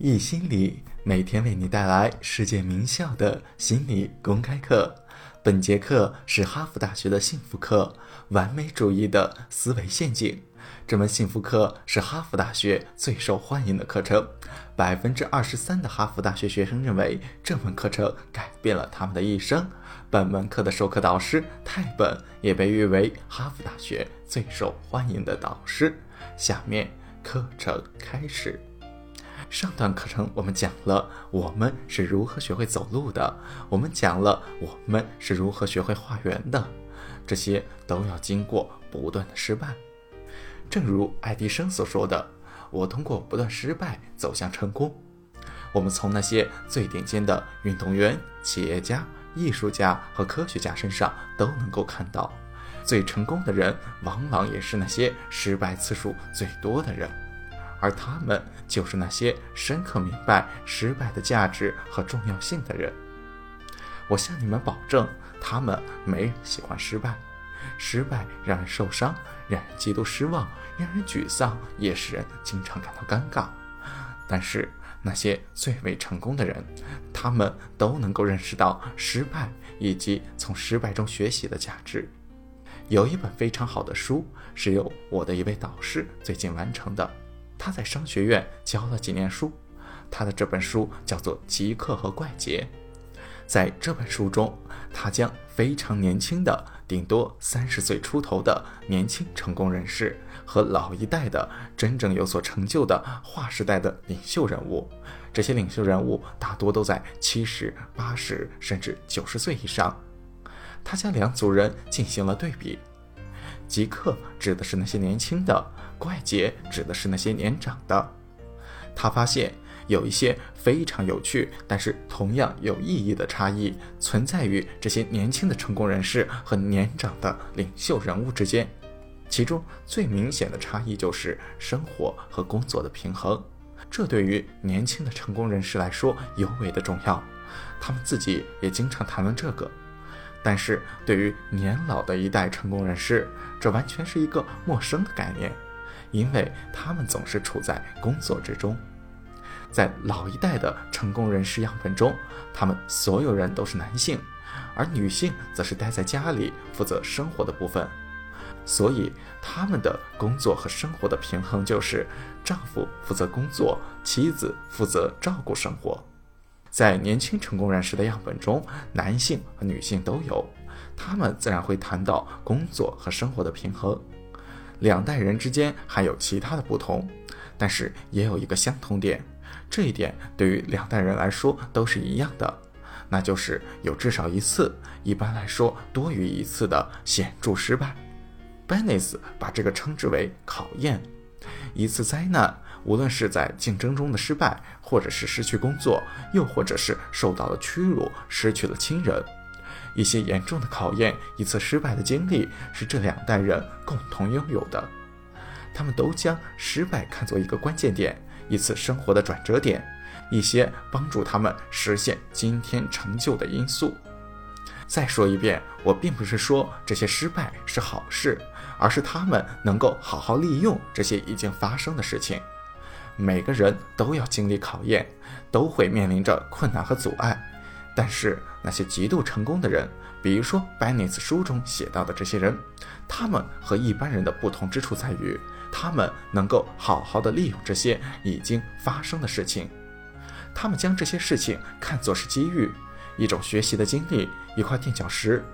易心理每天为你带来世界名校的心理公开课。本节课是哈佛大学的幸福课——完美主义的思维陷阱。这门幸福课是哈佛大学最受欢迎的课程，百分之二十三的哈佛大学学生认为这门课程改变了他们的一生。本门课的授课导师泰本也被誉为哈佛大学最受欢迎的导师。下面课程开始。上段课程我们讲了我们是如何学会走路的，我们讲了我们是如何学会画圆的，这些都要经过不断的失败。正如爱迪生所说的：“我通过不断失败走向成功。”我们从那些最顶尖的运动员、企业家、艺术家和科学家身上都能够看到，最成功的人往往也是那些失败次数最多的人。而他们就是那些深刻明白失败的价值和重要性的人。我向你们保证，他们没人喜欢失败，失败让人受伤，让人极度失望，让人沮丧，也使人经常感到尴尬。但是那些最为成功的人，他们都能够认识到失败以及从失败中学习的价值。有一本非常好的书，是由我的一位导师最近完成的。他在商学院教了几年书，他的这本书叫做《极客和怪杰》。在这本书中，他将非常年轻的，顶多三十岁出头的年轻成功人士和老一代的真正有所成就的划时代的领袖人物，这些领袖人物大多都在七十八十甚至九十岁以上。他将两组人进行了对比，极客指的是那些年轻的。怪杰指的是那些年长的。他发现有一些非常有趣，但是同样有意义的差异存在于这些年轻的成功人士和年长的领袖人物之间。其中最明显的差异就是生活和工作的平衡。这对于年轻的成功人士来说尤为的重要，他们自己也经常谈论这个。但是对于年老的一代成功人士，这完全是一个陌生的概念。因为他们总是处在工作之中，在老一代的成功人士样本中，他们所有人都是男性，而女性则是待在家里负责生活的部分，所以他们的工作和生活的平衡就是丈夫负责工作，妻子负责照顾生活。在年轻成功人士的样本中，男性和女性都有，他们自然会谈到工作和生活的平衡。两代人之间还有其他的不同，但是也有一个相同点，这一点对于两代人来说都是一样的，那就是有至少一次，一般来说多于一次的显著失败。b e n n s 把这个称之为考验，一次灾难，无论是在竞争中的失败，或者是失去工作，又或者是受到了屈辱，失去了亲人。一些严重的考验，一次失败的经历是这两代人共同拥有的。他们都将失败看作一个关键点，一次生活的转折点，一些帮助他们实现今天成就的因素。再说一遍，我并不是说这些失败是好事，而是他们能够好好利用这些已经发生的事情。每个人都要经历考验，都会面临着困难和阻碍。但是那些极度成功的人，比如说 b e n n e t 书中写到的这些人，他们和一般人的不同之处在于，他们能够好好的利用这些已经发生的事情，他们将这些事情看作是机遇，一种学习的经历，一块垫脚石。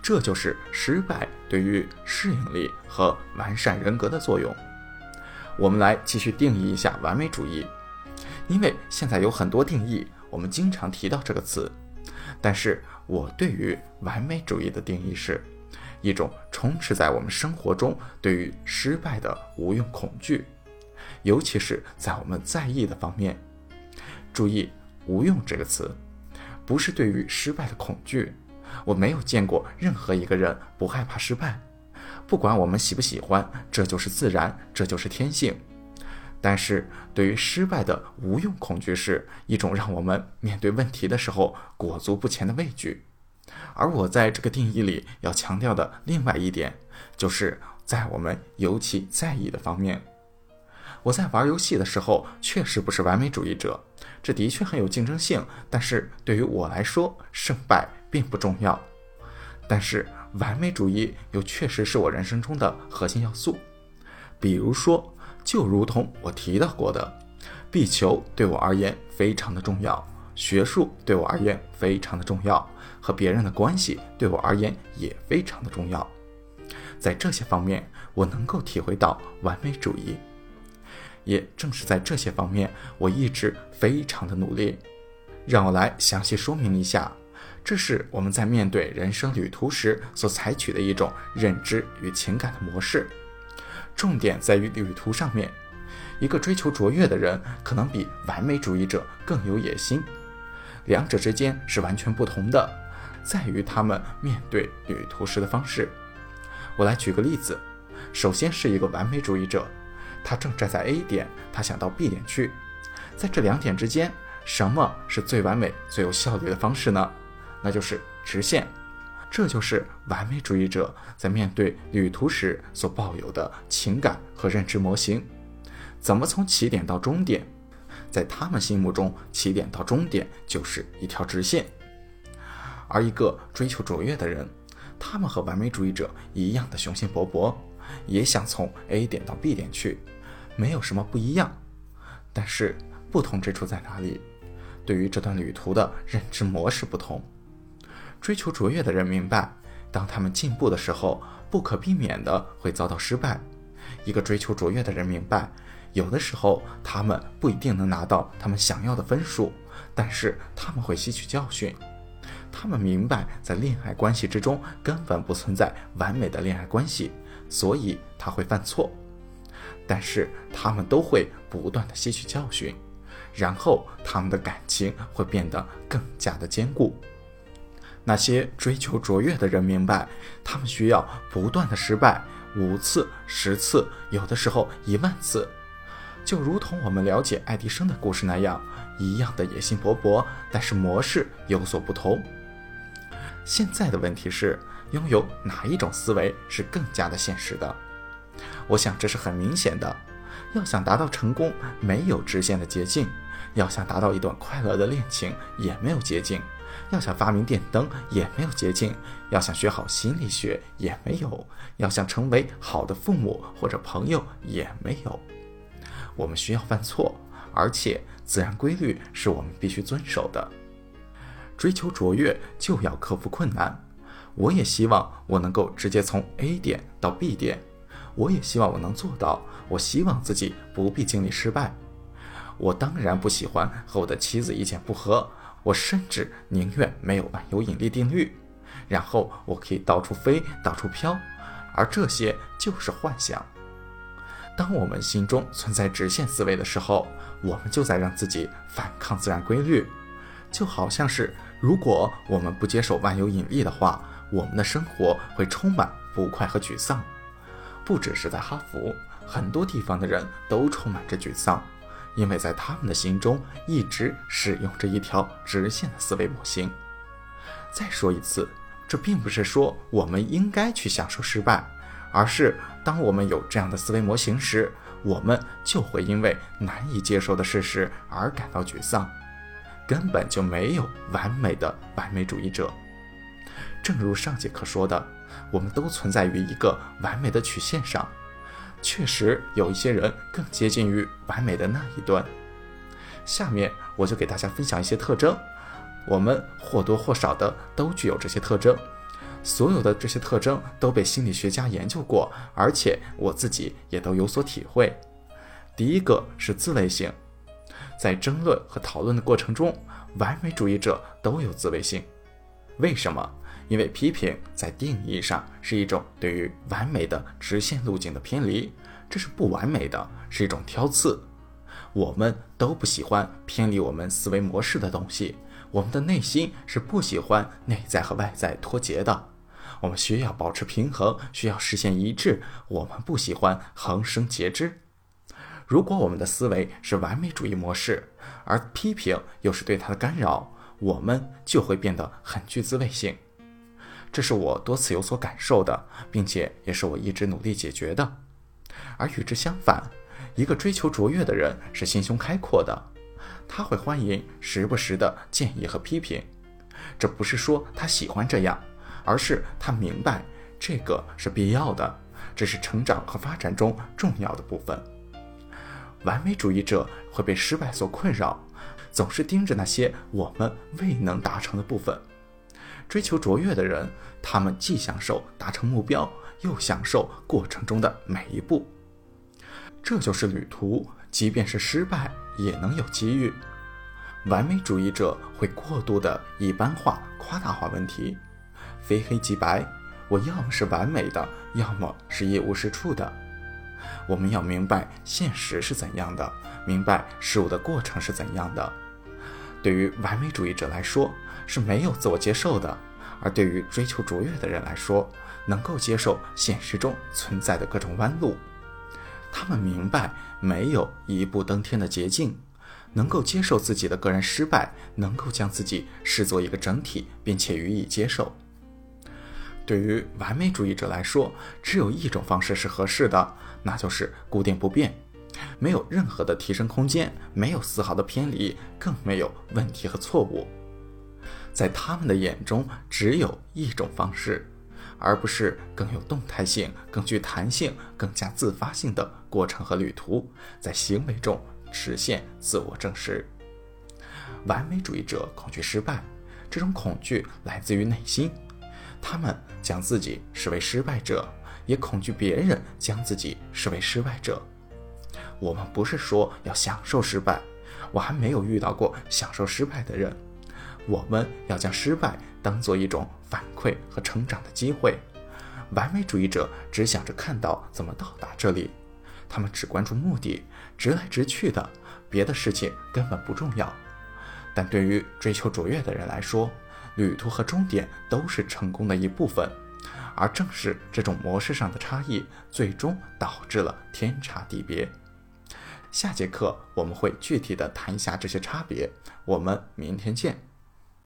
这就是失败对于适应力和完善人格的作用。我们来继续定义一下完美主义，因为现在有很多定义，我们经常提到这个词。但是我对于完美主义的定义是，一种充斥在我们生活中对于失败的无用恐惧，尤其是在我们在意的方面。注意“无用”这个词，不是对于失败的恐惧。我没有见过任何一个人不害怕失败，不管我们喜不喜欢，这就是自然，这就是天性。但是对于失败的无用恐惧是一种让我们面对问题的时候裹足不前的畏惧，而我在这个定义里要强调的另外一点，就是在我们尤其在意的方面。我在玩游戏的时候确实不是完美主义者，这的确很有竞争性，但是对于我来说，胜败并不重要。但是完美主义又确实是我人生中的核心要素。比如说，就如同我提到过的，壁球对我而言非常的重要，学术对我而言非常的重要，和别人的关系对我而言也非常的重要。在这些方面，我能够体会到完美主义。也正是在这些方面，我一直非常的努力。让我来详细说明一下，这是我们在面对人生旅途时所采取的一种认知与情感的模式。重点在于旅途上面，一个追求卓越的人可能比完美主义者更有野心，两者之间是完全不同的，在于他们面对旅途时的方式。我来举个例子，首先是一个完美主义者。他正站在 A 点，他想到 B 点去，在这两点之间，什么是最完美、最有效率的方式呢？那就是直线。这就是完美主义者在面对旅途时所抱有的情感和认知模型。怎么从起点到终点？在他们心目中，起点到终点就是一条直线。而一个追求卓越的人，他们和完美主义者一样的雄心勃勃。也想从 A 点到 B 点去，没有什么不一样，但是不同之处在哪里？对于这段旅途的认知模式不同。追求卓越的人明白，当他们进步的时候，不可避免的会遭到失败。一个追求卓越的人明白，有的时候他们不一定能拿到他们想要的分数，但是他们会吸取教训。他们明白，在恋爱关系之中根本不存在完美的恋爱关系。所以他会犯错，但是他们都会不断的吸取教训，然后他们的感情会变得更加的坚固。那些追求卓越的人明白，他们需要不断的失败五次、十次，有的时候一万次，就如同我们了解爱迪生的故事那样，一样的野心勃勃，但是模式有所不同。现在的问题是。拥有哪一种思维是更加的现实的？我想这是很明显的。要想达到成功，没有直线的捷径；要想达到一段快乐的恋情，也没有捷径；要想发明电灯，也没有捷径；要想学好心理学，也没有；要想成为好的父母或者朋友，也没有。我们需要犯错，而且自然规律是我们必须遵守的。追求卓越，就要克服困难。我也希望我能够直接从 A 点到 B 点，我也希望我能做到。我希望自己不必经历失败。我当然不喜欢和我的妻子意见不合，我甚至宁愿没有万有引力定律，然后我可以到处飞，到处飘，而这些就是幻想。当我们心中存在直线思维的时候，我们就在让自己反抗自然规律，就好像是如果我们不接受万有引力的话。我们的生活会充满不快和沮丧，不只是在哈佛，很多地方的人都充满着沮丧，因为在他们的心中一直使用着一条直线的思维模型。再说一次，这并不是说我们应该去享受失败，而是当我们有这样的思维模型时，我们就会因为难以接受的事实而感到沮丧。根本就没有完美的完美主义者。正如上节课说的，我们都存在于一个完美的曲线上，确实有一些人更接近于完美的那一端。下面我就给大家分享一些特征，我们或多或少的都具有这些特征，所有的这些特征都被心理学家研究过，而且我自己也都有所体会。第一个是自卫性，在争论和讨论的过程中，完美主义者都有自卫性，为什么？因为批评在定义上是一种对于完美的直线路径的偏离，这是不完美的，是一种挑刺。我们都不喜欢偏离我们思维模式的东西，我们的内心是不喜欢内在和外在脱节的。我们需要保持平衡，需要实现一致。我们不喜欢横生截枝。如果我们的思维是完美主义模式，而批评又是对它的干扰，我们就会变得很具自卫性。这是我多次有所感受的，并且也是我一直努力解决的。而与之相反，一个追求卓越的人是心胸开阔的，他会欢迎时不时的建议和批评。这不是说他喜欢这样，而是他明白这个是必要的，这是成长和发展中重要的部分。完美主义者会被失败所困扰，总是盯着那些我们未能达成的部分。追求卓越的人，他们既享受达成目标，又享受过程中的每一步。这就是旅途，即便是失败，也能有机遇。完美主义者会过度的一般化、夸大化问题，非黑即白。我要么是完美的，要么是一无是处的。我们要明白现实是怎样的，明白事物的过程是怎样的。对于完美主义者来说，是没有自我接受的；而对于追求卓越的人来说，能够接受现实中存在的各种弯路。他们明白没有一步登天的捷径。能够接受自己的个人失败，能够将自己视作一个整体，并且予以接受。对于完美主义者来说，只有一种方式是合适的，那就是固定不变，没有任何的提升空间，没有丝毫的偏离，更没有问题和错误。在他们的眼中，只有一种方式，而不是更有动态性、更具弹性、更加自发性的过程和旅途，在行为中。实现自我证实。完美主义者恐惧失败，这种恐惧来自于内心，他们将自己视为失败者，也恐惧别人将自己视为失败者。我们不是说要享受失败，我还没有遇到过享受失败的人。我们要将失败当做一种反馈和成长的机会。完美主义者只想着看到怎么到达这里。他们只关注目的，直来直去的，别的事情根本不重要。但对于追求卓越的人来说，旅途和终点都是成功的一部分，而正是这种模式上的差异，最终导致了天差地别。下节课我们会具体的谈一下这些差别，我们明天见。